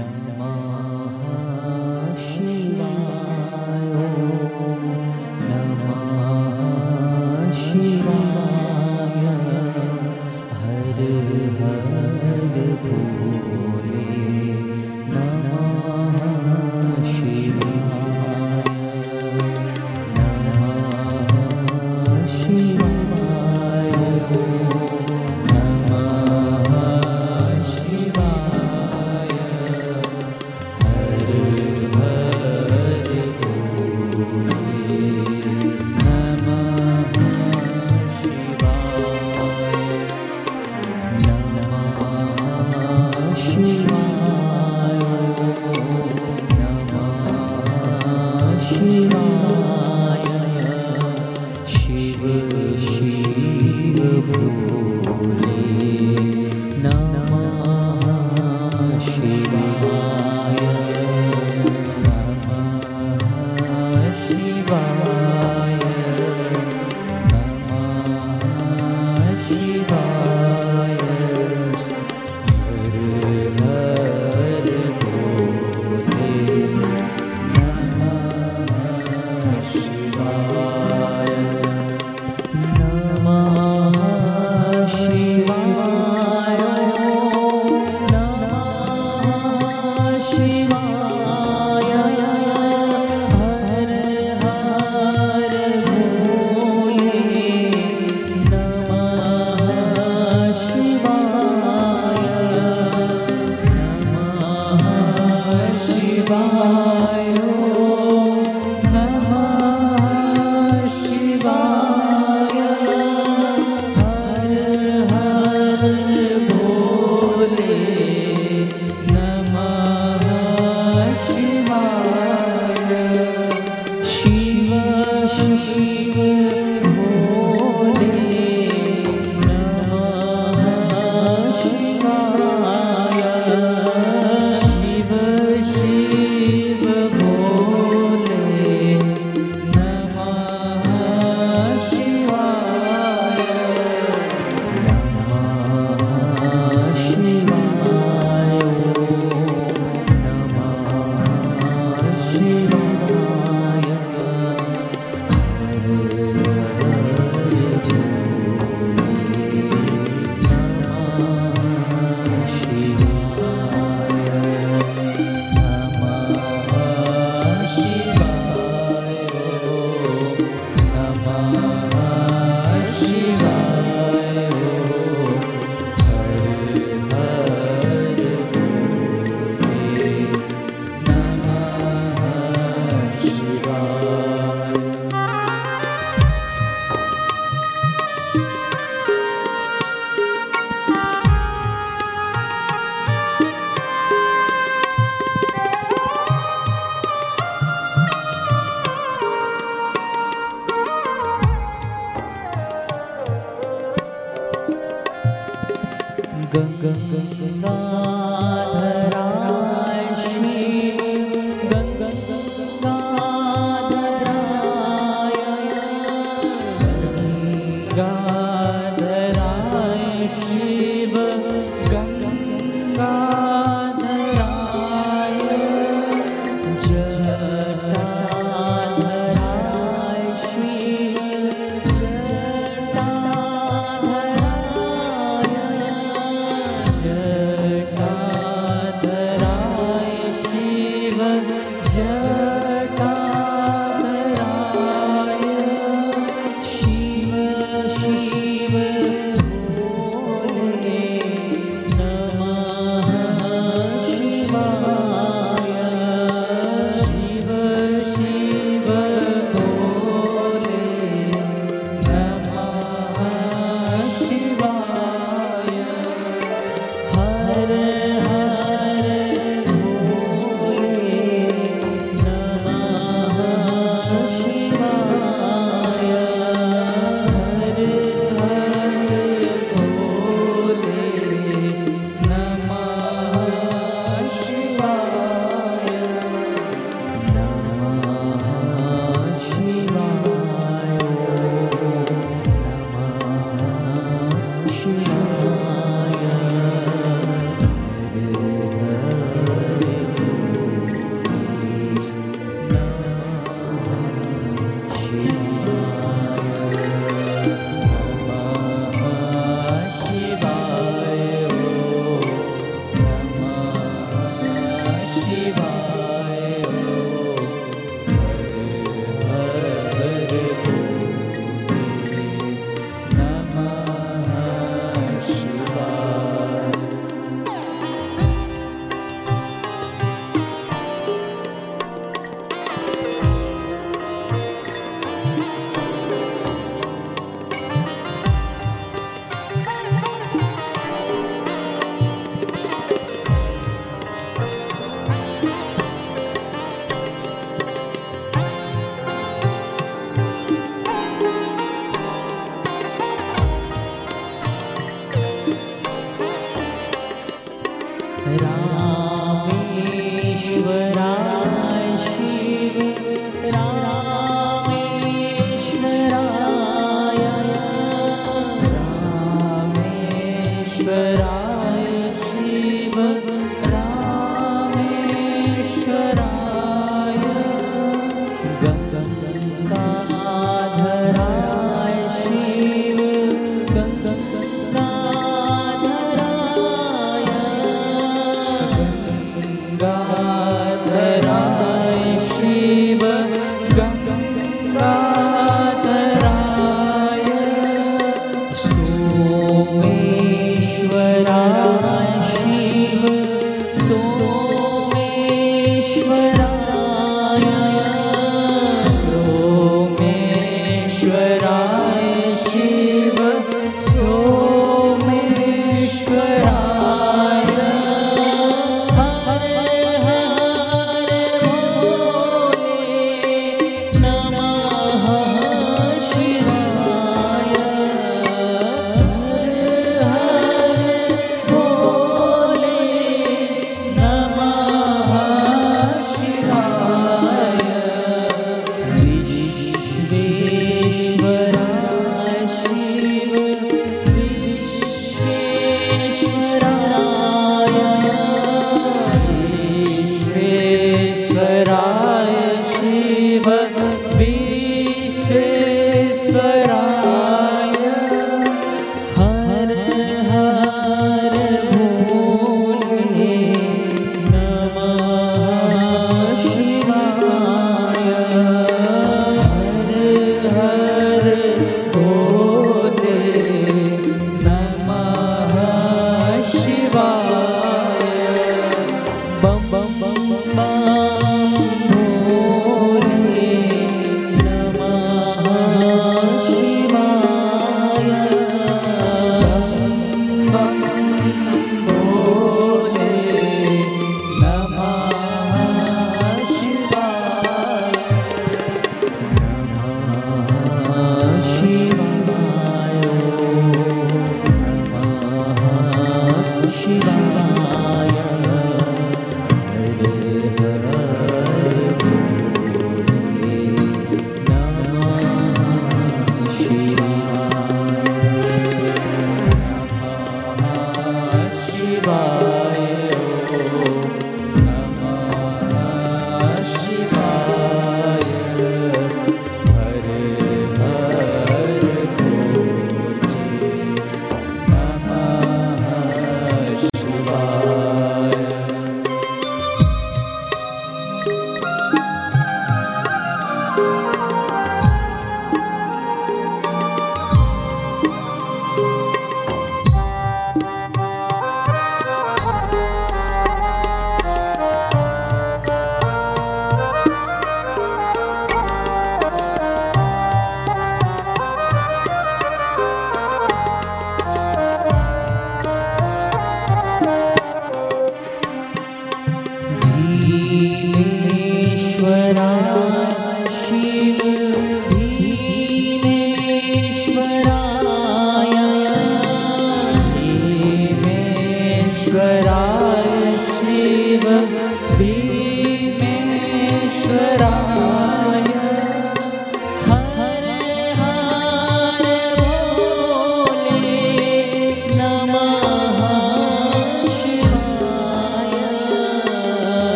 love. 更更更更。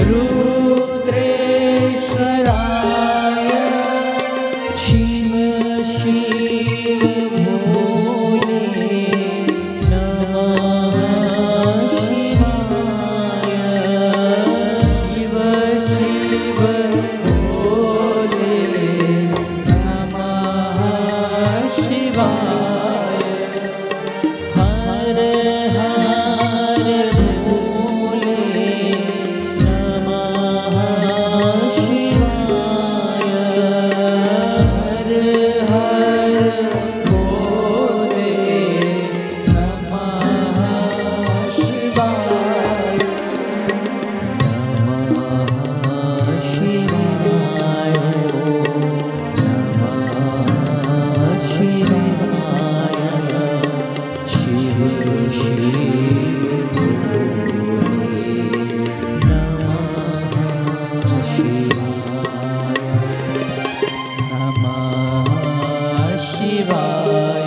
Ruh Bye.